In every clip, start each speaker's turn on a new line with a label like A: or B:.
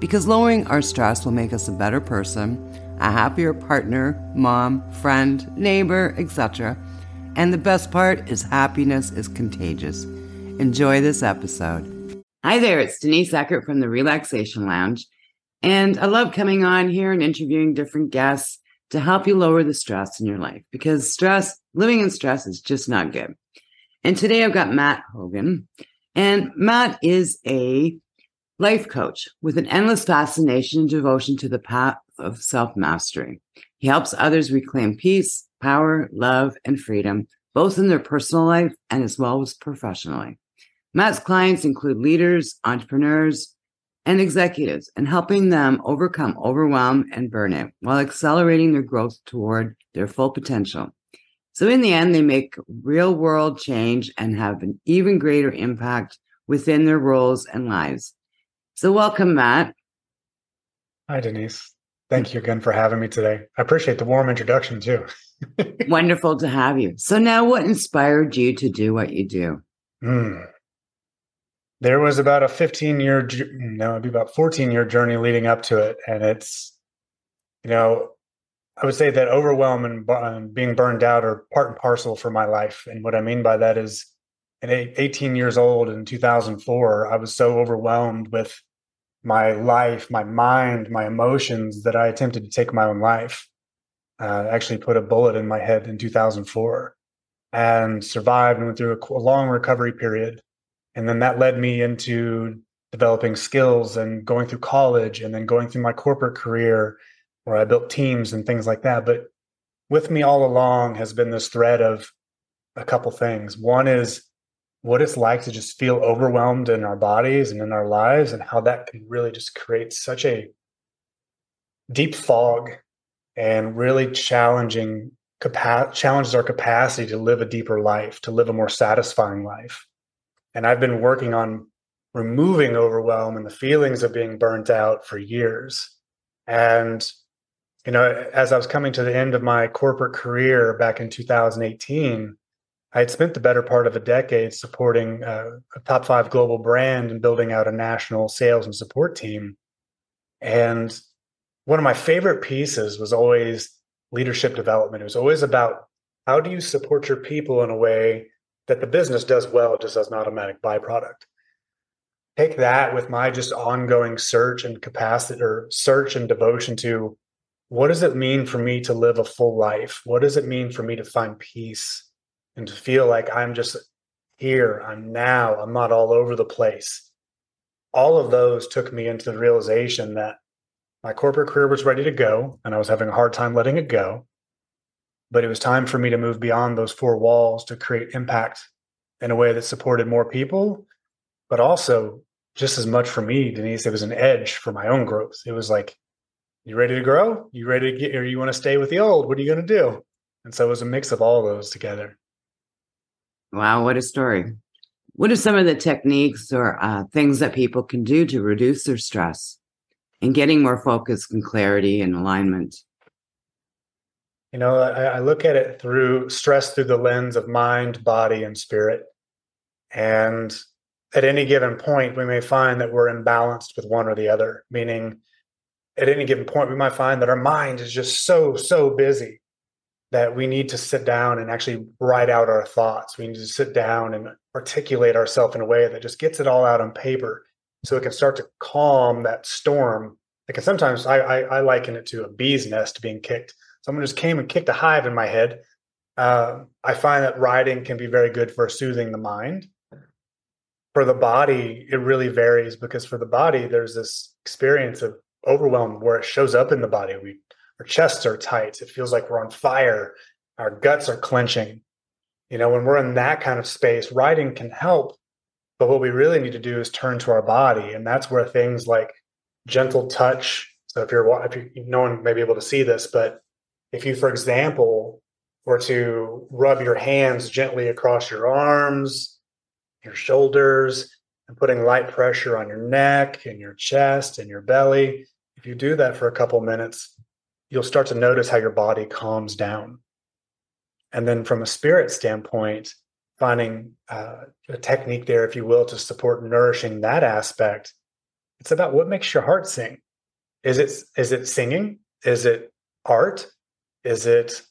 A: because lowering our stress will make us a better person, a happier partner, mom, friend, neighbor, etc. And the best part is happiness is contagious. Enjoy this episode. Hi there, it's Denise Eckert from the Relaxation Lounge. And I love coming on here and interviewing different guests to help you lower the stress in your life because stress, living in stress is just not good. And today I've got Matt Hogan. And Matt is a life coach with an endless fascination and devotion to the path of self mastery. He helps others reclaim peace, power, love, and freedom, both in their personal life and as well as professionally. Matt's clients include leaders, entrepreneurs, and executives, and helping them overcome overwhelm and burnout while accelerating their growth toward their full potential. So, in the end, they make real world change and have an even greater impact within their roles and lives. So, welcome, Matt.
B: Hi, Denise. Thank you again for having me today. I appreciate the warm introduction too.
A: Wonderful to have you. So, now what inspired you to do what you do? Mm.
B: There was about a 15 year, no, it'd be about 14 year journey leading up to it. And it's, you know, I would say that overwhelm and being burned out are part and parcel for my life. And what I mean by that is, at 18 years old in 2004, I was so overwhelmed with my life, my mind, my emotions that I attempted to take my own life. Uh, actually, put a bullet in my head in 2004 and survived and went through a, a long recovery period. And then that led me into developing skills and going through college and then going through my corporate career where I built teams and things like that. But with me all along has been this thread of a couple things. One is what it's like to just feel overwhelmed in our bodies and in our lives and how that can really just create such a deep fog and really challenging capa- challenges our capacity to live a deeper life to live a more satisfying life. And i've been working on removing overwhelm and the feelings of being burnt out for years. And you know as i was coming to the end of my corporate career back in 2018 I had spent the better part of a decade supporting uh, a top five global brand and building out a national sales and support team. And one of my favorite pieces was always leadership development. It was always about how do you support your people in a way that the business does well, just as an automatic byproduct. Take that with my just ongoing search and capacity or search and devotion to what does it mean for me to live a full life? What does it mean for me to find peace? And to feel like I'm just here, I'm now, I'm not all over the place. All of those took me into the realization that my corporate career was ready to go and I was having a hard time letting it go. But it was time for me to move beyond those four walls to create impact in a way that supported more people, but also just as much for me, Denise, it was an edge for my own growth. It was like, you ready to grow? You ready to get, or you want to stay with the old? What are you going to do? And so it was a mix of all those together.
A: Wow, what a story. What are some of the techniques or uh, things that people can do to reduce their stress and getting more focus and clarity and alignment?
B: You know, I, I look at it through stress through the lens of mind, body, and spirit. And at any given point, we may find that we're imbalanced with one or the other, meaning at any given point, we might find that our mind is just so, so busy that we need to sit down and actually write out our thoughts. We need to sit down and articulate ourselves in a way that just gets it all out on paper so it can start to calm that storm. Like sometimes I, I, I liken it to a bee's nest being kicked. Someone just came and kicked a hive in my head. Uh, I find that writing can be very good for soothing the mind. For the body, it really varies because for the body, there's this experience of overwhelm where it shows up in the body. We our chests are tight. It feels like we're on fire. Our guts are clenching. You know, when we're in that kind of space, writing can help. But what we really need to do is turn to our body. And that's where things like gentle touch, So if you're if you no one may be able to see this, but if you, for example, were to rub your hands gently across your arms, your shoulders, and putting light pressure on your neck and your chest and your belly, if you do that for a couple minutes, you'll start to notice how your body calms down. And then from a spirit standpoint, finding uh, a technique there, if you will, to support nourishing that aspect. It's about what makes your heart sing. Is it is it singing? Is it art? Is it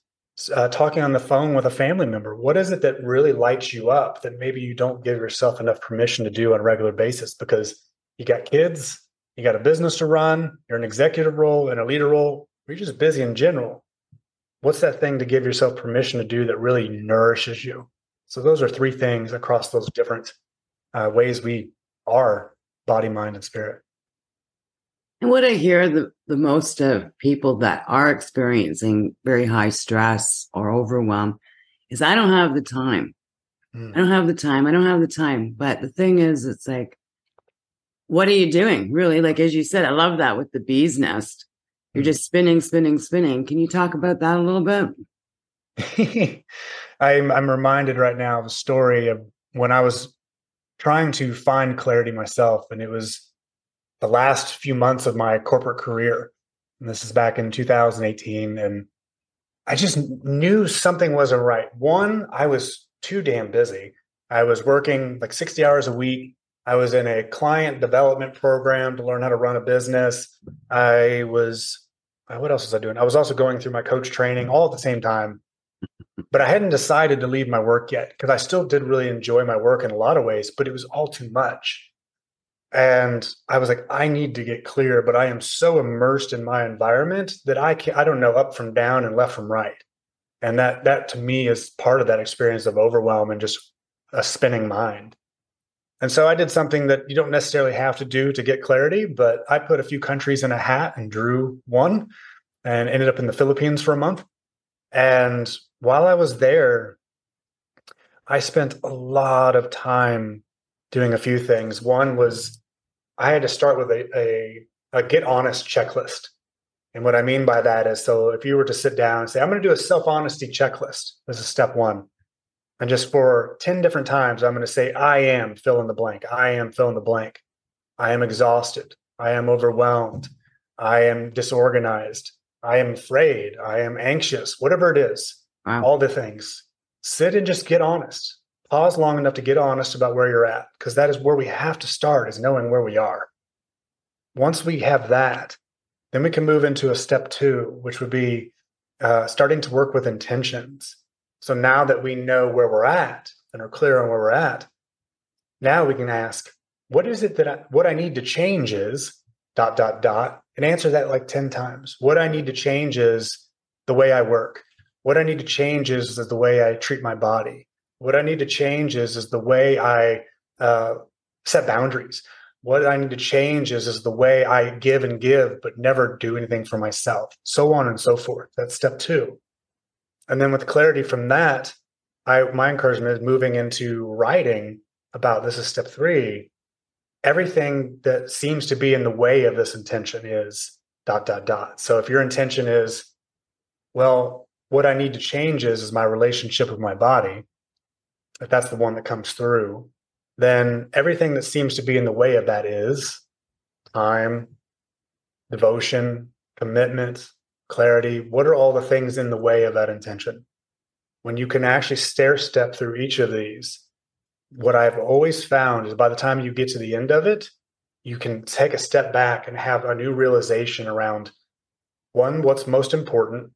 B: uh, talking on the phone with a family member? What is it that really lights you up that maybe you don't give yourself enough permission to do on a regular basis because you got kids, you got a business to run, you're an executive role and a leader role, you're just busy in general. What's that thing to give yourself permission to do that really nourishes you? So those are three things across those different uh, ways we are body, mind, and spirit.
A: And what I hear the, the most of people that are experiencing very high stress or overwhelm is I don't have the time. Mm. I don't have the time. I don't have the time. But the thing is, it's like, what are you doing? Really? Like, as you said, I love that with the bee's nest. You're just spinning, spinning, spinning. Can you talk about that a little
B: bit? I'm I'm reminded right now of a story of when I was trying to find clarity myself, and it was the last few months of my corporate career. And this is back in 2018, and I just knew something wasn't right. One, I was too damn busy. I was working like 60 hours a week. I was in a client development program to learn how to run a business. I was, Uh, what else was I doing? I was also going through my coach training all at the same time but I hadn't decided to leave my work yet because I still did really enjoy my work in a lot of ways, but it was all too much. And I was like, I need to get clear, but I am so immersed in my environment that I can't, I don't know up from down and left from right. And that, that to me is part of that experience of overwhelm and just a spinning mind. And so I did something that you don't necessarily have to do to get clarity, but I put a few countries in a hat and drew one and ended up in the Philippines for a month. And while I was there, I spent a lot of time doing a few things. One was I had to start with a, a, a get honest checklist. And what I mean by that is so if you were to sit down and say, I'm going to do a self honesty checklist, this is step one. And just for 10 different times, I'm going to say, I am fill in the blank. I am fill in the blank. I am exhausted. I am overwhelmed. I am disorganized. I am afraid. I am anxious, whatever it is. Wow. All the things. Sit and just get honest. Pause long enough to get honest about where you're at, because that is where we have to start, is knowing where we are. Once we have that, then we can move into a step two, which would be uh, starting to work with intentions. So now that we know where we're at and are clear on where we're at, now we can ask, what is it that I, what I need to change is dot, dot, dot, and answer that like 10 times. What I need to change is the way I work. What I need to change is, is the way I treat my body. What I need to change is, is the way I uh, set boundaries. What I need to change is, is the way I give and give, but never do anything for myself, so on and so forth. That's step two. And then with clarity from that, I my encouragement is moving into writing about this is step three. Everything that seems to be in the way of this intention is dot dot dot. So if your intention is, well, what I need to change is, is my relationship with my body. If that's the one that comes through, then everything that seems to be in the way of that is time, devotion, commitment, clarity. What are all the things in the way of that intention? When you can actually stair step through each of these, what I've always found is by the time you get to the end of it, you can take a step back and have a new realization around one, what's most important,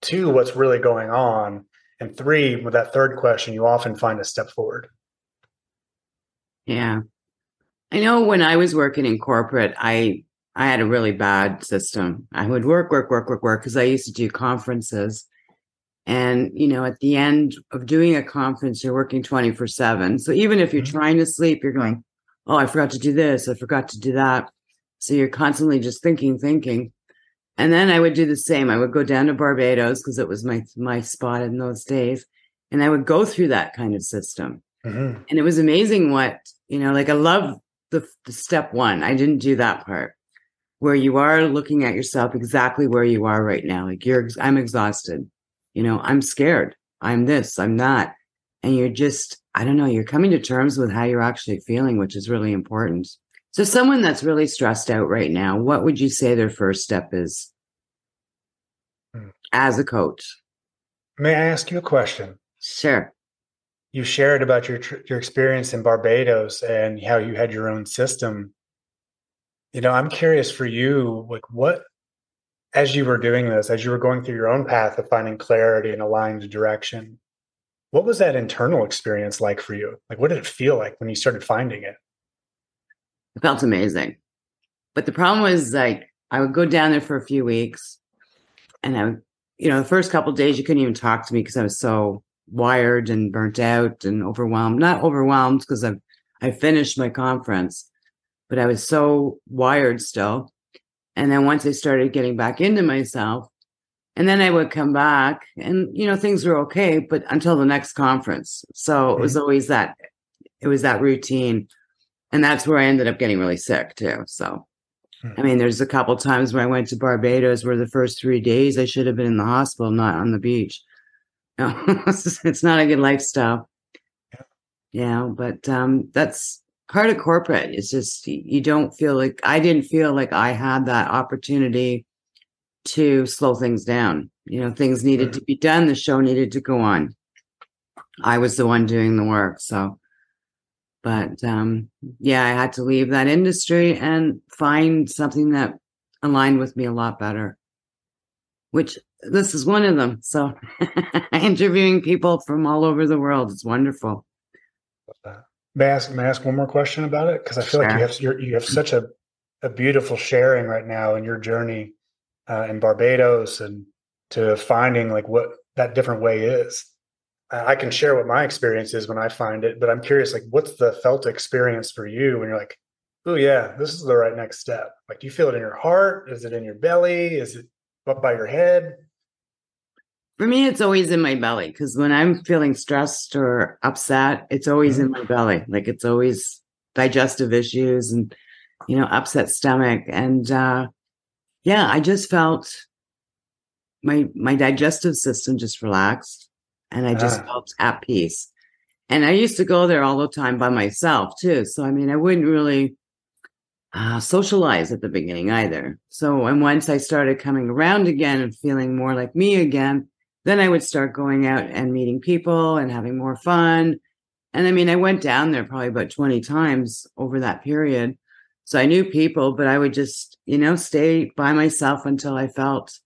B: two, what's really going on, and three, with that third question, you often find a step forward.
A: Yeah. I know when I was working in corporate, I I had a really bad system. I would work, work, work, work, work because I used to do conferences. And, you know, at the end of doing a conference, you're working 24 7. So even if you're mm-hmm. trying to sleep, you're going, Oh, I forgot to do this. I forgot to do that. So you're constantly just thinking, thinking. And then I would do the same. I would go down to Barbados because it was my my spot in those days, and I would go through that kind of system. Mm-hmm. And it was amazing what you know. Like I love the, the step one. I didn't do that part. Where you are looking at yourself exactly where you are right now. Like you're, I'm exhausted. You know, I'm scared. I'm this, I'm that. And you're just, I don't know, you're coming to terms with how you're actually feeling, which is really important. So, someone that's really stressed out right now, what would you say their first step is
B: Hmm.
A: as a coach?
B: May I ask you a question?
A: Sure.
B: You shared about your your experience in Barbados and how you had your own system. You know, I'm curious for you, like what as you were doing this, as you were going through your own path of finding clarity and aligned direction, what was that internal experience like for you? Like what did it feel like when you started finding it?
A: It felt amazing. But the problem was like I would go down there for a few weeks and I would, you know, the first couple days you couldn't even talk to me because I was so wired and burnt out and overwhelmed. Not overwhelmed because I've I finished my conference, but I was so wired still. And then once I started getting back into myself, and then I would come back and you know things were okay, but until the next conference. So it was always that it was that routine. And that's where I ended up getting really sick too. So
B: Hmm.
A: I mean, there's a couple times where I went to Barbados where the first three days I should have been in the hospital, not on the beach. No, it's not a good lifestyle. Yeah, but um, that's part of corporate. It's just you don't feel like I didn't feel like I had that opportunity to slow things down. You know, things needed to be done. The show needed to go on. I was the one doing the work, so. But um, yeah, I had to leave that industry and find something that aligned with me a lot better. Which this is one of them. So interviewing people from all over the world is wonderful.
B: May I ask, may I ask one more question about it? Because I feel like you have you're, you have such a, a beautiful sharing right now in your journey uh, in Barbados and to finding like what that different way is. I I can share what my experience is when I find it, but I'm curious, like, what's the felt experience for you when you're like, oh yeah, this is the right next step? Like, do you feel it in your heart? Is it in your belly? Is it up by your head?
A: For me, it's always in my belly because when I'm feeling stressed or upset, it's always in my belly. Like it's always digestive issues and, you know, upset stomach. And uh, yeah, I just felt my my digestive system just relaxed and I just
B: Ah.
A: felt at peace. And I used to go there all the time by myself too. So I mean, I wouldn't really uh, socialize at the beginning either. So and once I started coming around again and feeling more like me again, then I would start going out and meeting people and having more fun. And I mean, I went down there probably about 20 times over that period. So I knew people, but I would just, you know, stay by myself until I felt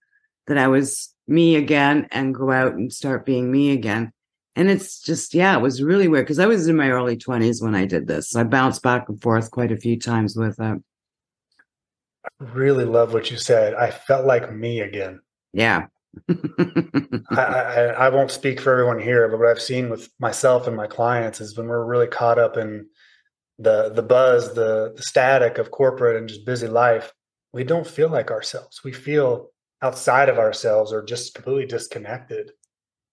A: that I was me again and go out and start being me again. And it's just, yeah, it was really weird because I was in my early 20s when I did this. So I bounced back and forth quite a few times with it.
B: I Really love what you said. I felt like me again.
A: Yeah.
B: I, I, I won't speak for everyone here, but what I've seen with myself and my clients is when we're really caught up in the the buzz, the the static of corporate and just busy life, we don't feel like ourselves. We feel outside of ourselves or just completely disconnected.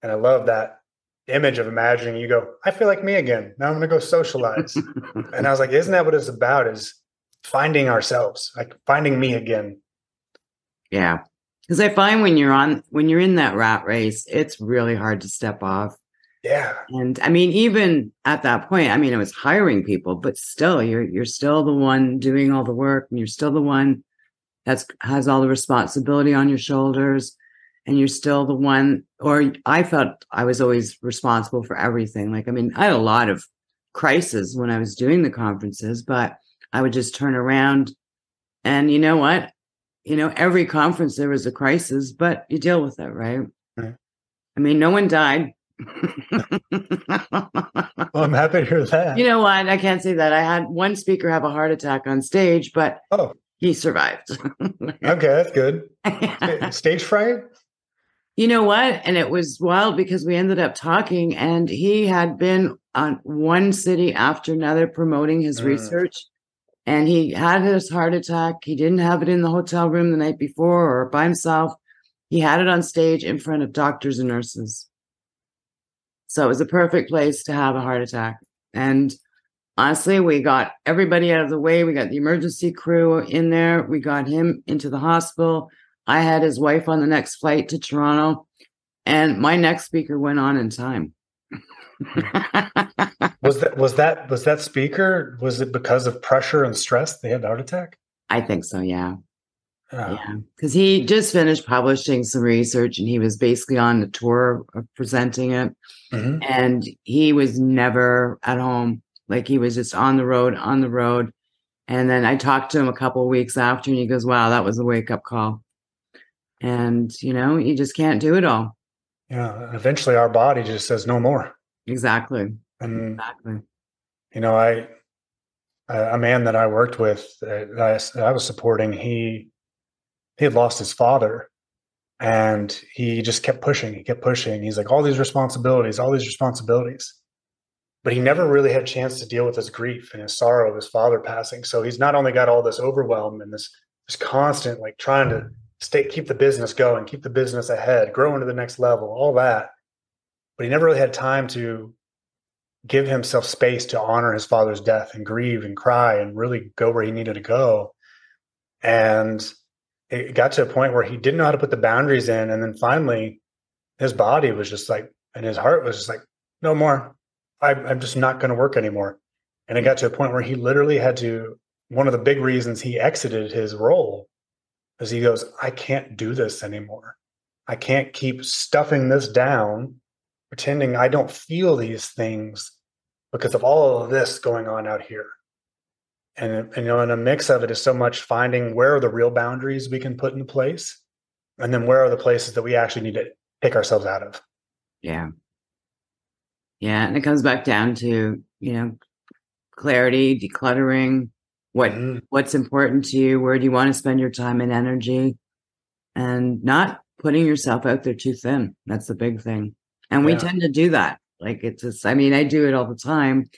B: And I love that image of imagining you go, I feel like me again. Now I'm gonna go socialize. and I was like, isn't that what it's about? Is finding ourselves, like finding me again.
A: Yeah. Because I find when you're on, when you're in that rat race, it's really hard to step off.
B: Yeah.
A: And I mean, even at that point, I mean, I was hiring people, but still, you're you're still the one doing all the work, and you're still the one that's has all the responsibility on your shoulders, and you're still the one. Or I felt I was always responsible for everything. Like, I mean, I had a lot of crises when I was doing the conferences, but I would just turn around, and you know what? You know, every conference there was a crisis, but you deal with it, right?
B: Right.
A: I mean, no one died.
B: Well, I'm happy to hear that.
A: You know what? I can't say that. I had one speaker have a heart attack on stage, but
B: oh,
A: he survived.
B: okay, that's good. Stage fright?
A: you know what? And it was wild because we ended up talking, and he had been on one city after another promoting his
B: Mm.
A: research. And he had his heart attack. He didn't have it in the hotel room the night before or by himself. He had it on stage in front of doctors and nurses. So it was a perfect place to have a heart attack. And honestly, we got everybody out of the way. We got the emergency crew in there. We got him into the hospital. I had his wife on the next flight to Toronto, and my next speaker went on in time.
B: Was that was that was that speaker? Was it because of pressure and stress they had the heart attack?
A: I think so. Yeah. Oh. Yeah, because he just finished publishing some research and he was basically on the tour of presenting it. Mm-hmm. And he was never at home. Like he was just on the road, on the road. And then I talked to him a couple weeks after and he goes, Wow, that was a wake up call. And, you know, you just can't do it all.
B: Yeah. Eventually our body just says no more.
A: Exactly.
B: And, exactly. you know, I, a man that I worked with, uh, that I, I was supporting, he, he had lost his father and he just kept pushing he kept pushing he's like all these responsibilities all these responsibilities but he never really had a chance to deal with his grief and his sorrow of his father passing so he's not only got all this overwhelm and this this constant like trying to stay keep the business going keep the business ahead grow into the next level all that but he never really had time to give himself space to honor his father's death and grieve and cry and really go where he needed to go and it got to a point where he didn't know how to put the boundaries in. And then finally, his body was just like, and his heart was just like, no more. I, I'm just not going to work anymore. And it got to a point where he literally had to, one of the big reasons he exited his role is he goes, I can't do this anymore. I can't keep stuffing this down, pretending I don't feel these things because of all of this going on out here. And, and you know and a mix of it is so much finding where are the real boundaries we can put into place and then where are the places that we actually need to take ourselves out of.
A: Yeah. Yeah and it comes back down to you know clarity decluttering what mm-hmm. what's important to you where do you want to spend your time and energy and not putting yourself out there too thin. That's the big thing and we tend to do that like it's just i mean i do it all the time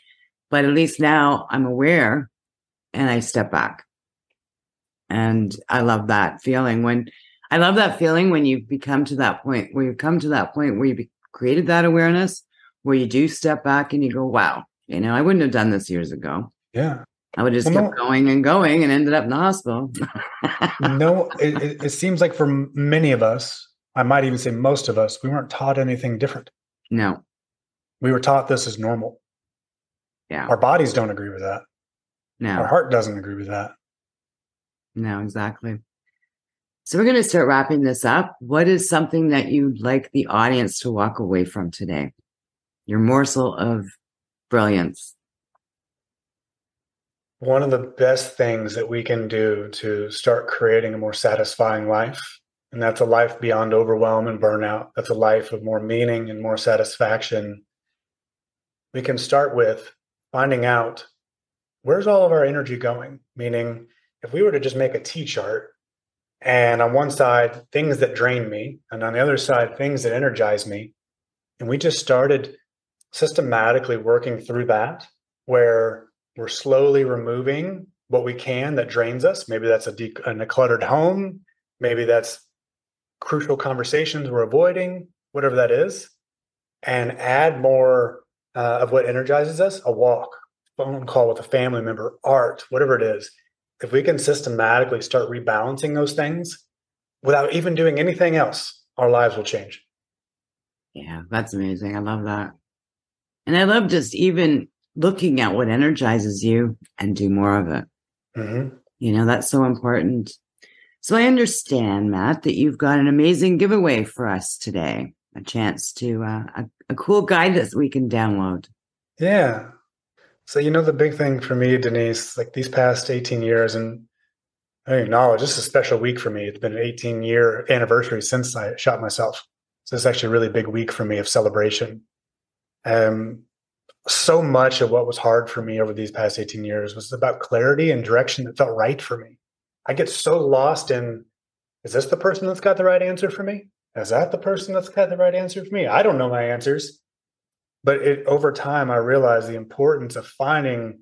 A: but at least now i'm aware and I step back. And I love that feeling when I love that feeling when you become to that point where you come to that point where you created that awareness, where you do step back and you go, wow, you know, I wouldn't have done this years ago.
B: Yeah.
A: I would just well, kept no, going and going and ended up in the hospital.
B: no, it, it seems like for many of us, I might even say most of us, we weren't taught anything different.
A: No.
B: We were taught this is normal.
A: Yeah.
B: Our bodies don't agree with that.
A: No.
B: Our heart doesn't agree with that.
A: No, exactly. So we're going to start wrapping this up. What is something that you'd like the audience to walk away from today? Your morsel of brilliance.
B: One of the best things that we can do to start creating a more satisfying life, and that's a life beyond overwhelm and burnout, that's a life of more meaning and more satisfaction. We can start with finding out where's all of our energy going? Meaning, if we were to just make a T chart and on one side, things that drain me, and on the other side, things that energize me, and we just started systematically working through that, where we're slowly removing what we can that drains us. Maybe that's a, de- a cluttered home, maybe that's crucial conversations we're avoiding, whatever that is, and add more uh, of what energizes us a walk, phone call with a family member, art, whatever it is, if we can systematically start rebalancing those things without even doing anything else, our lives will change.
A: Yeah, that's amazing. I love that. And I love just even looking at what energizes you and do more of it. Mm-hmm. You know, that's so important. So I understand, Matt, that you've got an amazing giveaway for us today a chance to, uh, a, a cool guide that we can download.
B: Yeah. So you know the big thing for me, Denise, like these past 18 years, and I acknowledge this is a special week for me. It's been an 18 year anniversary since I shot myself. So it's actually a really big week for me of celebration. Um, so much of what was hard for me over these past 18 years was about clarity and direction that felt right for me. I get so lost in is this the person that's got the right answer for me? Is that the person that's got the right answer for me? I don't know my answers but it over time i realized the importance of finding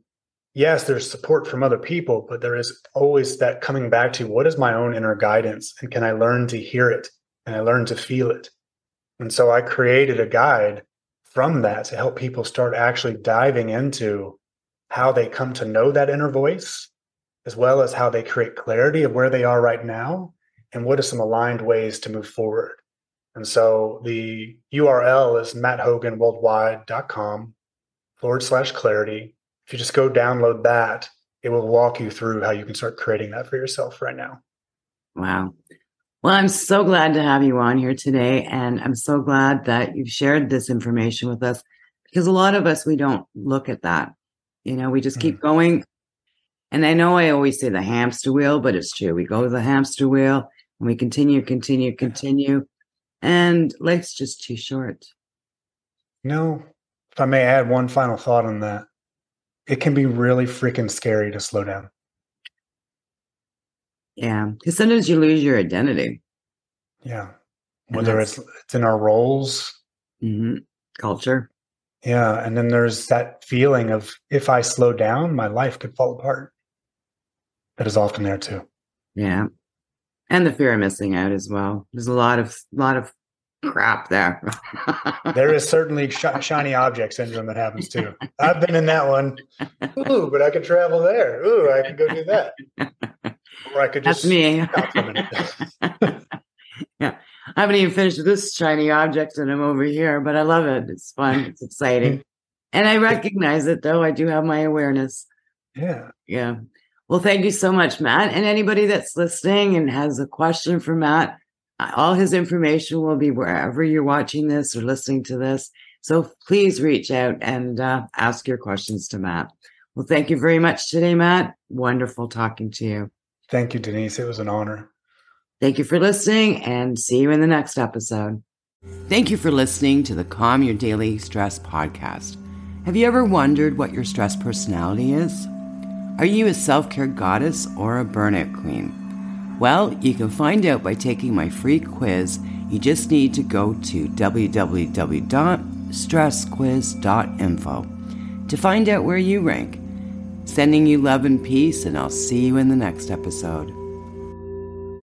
B: yes there's support from other people but there is always that coming back to what is my own inner guidance and can i learn to hear it and i learn to feel it and so i created a guide from that to help people start actually diving into how they come to know that inner voice, as well as how they create clarity of where they are right now and what are some aligned ways to move forward. And so the URL is matthoganworldwide.com forward slash clarity. If you just go download that, it will walk you through how you can start creating that for yourself right now.
A: Wow. Well, I'm so glad to have you on here today. And I'm so glad that you've shared this information with us because a lot of us, we don't look at that. You know, we just keep mm-hmm. going. And I know I always say the hamster wheel, but it's true. We go to the hamster wheel and we continue, continue, continue. And life's just too short.
B: No, if I may add one final thought on that, it can be really freaking scary to slow down.
A: Yeah, because sometimes you lose your identity.
B: Yeah, whether it's it's in our roles,
A: mm-hmm. culture.
B: Yeah, and then there's that feeling of if I slow down, my life could fall apart. That is often there too.
A: Yeah, and the fear of missing out as well. There's a lot of lot of crap there.
B: there is certainly sh- shiny object syndrome that happens too. I've been in that one. Ooh, but I could travel there. Ooh, I could go do that. Or I could just
A: That's me. yeah. I haven't even finished this shiny object and I'm over here, but I love it. It's fun. It's exciting. and I recognize it though. I do have my awareness.
B: Yeah.
A: Yeah. Well, thank you so much, Matt. And anybody that's listening and has a question for Matt, all his information will be wherever you're watching this or listening to this. So please reach out and uh, ask your questions to Matt. Well, thank you very much today, Matt. Wonderful talking to you.
B: Thank you, Denise. It was an honor.
A: Thank you for listening and see you in the next episode. Thank you for listening to the Calm Your Daily Stress podcast. Have you ever wondered what your stress personality is? Are you a self care goddess or a burnout queen? Well, you can find out by taking my free quiz. You just need to go to www.stressquiz.info to find out where you rank. Sending you love and peace, and I'll see you in the next episode.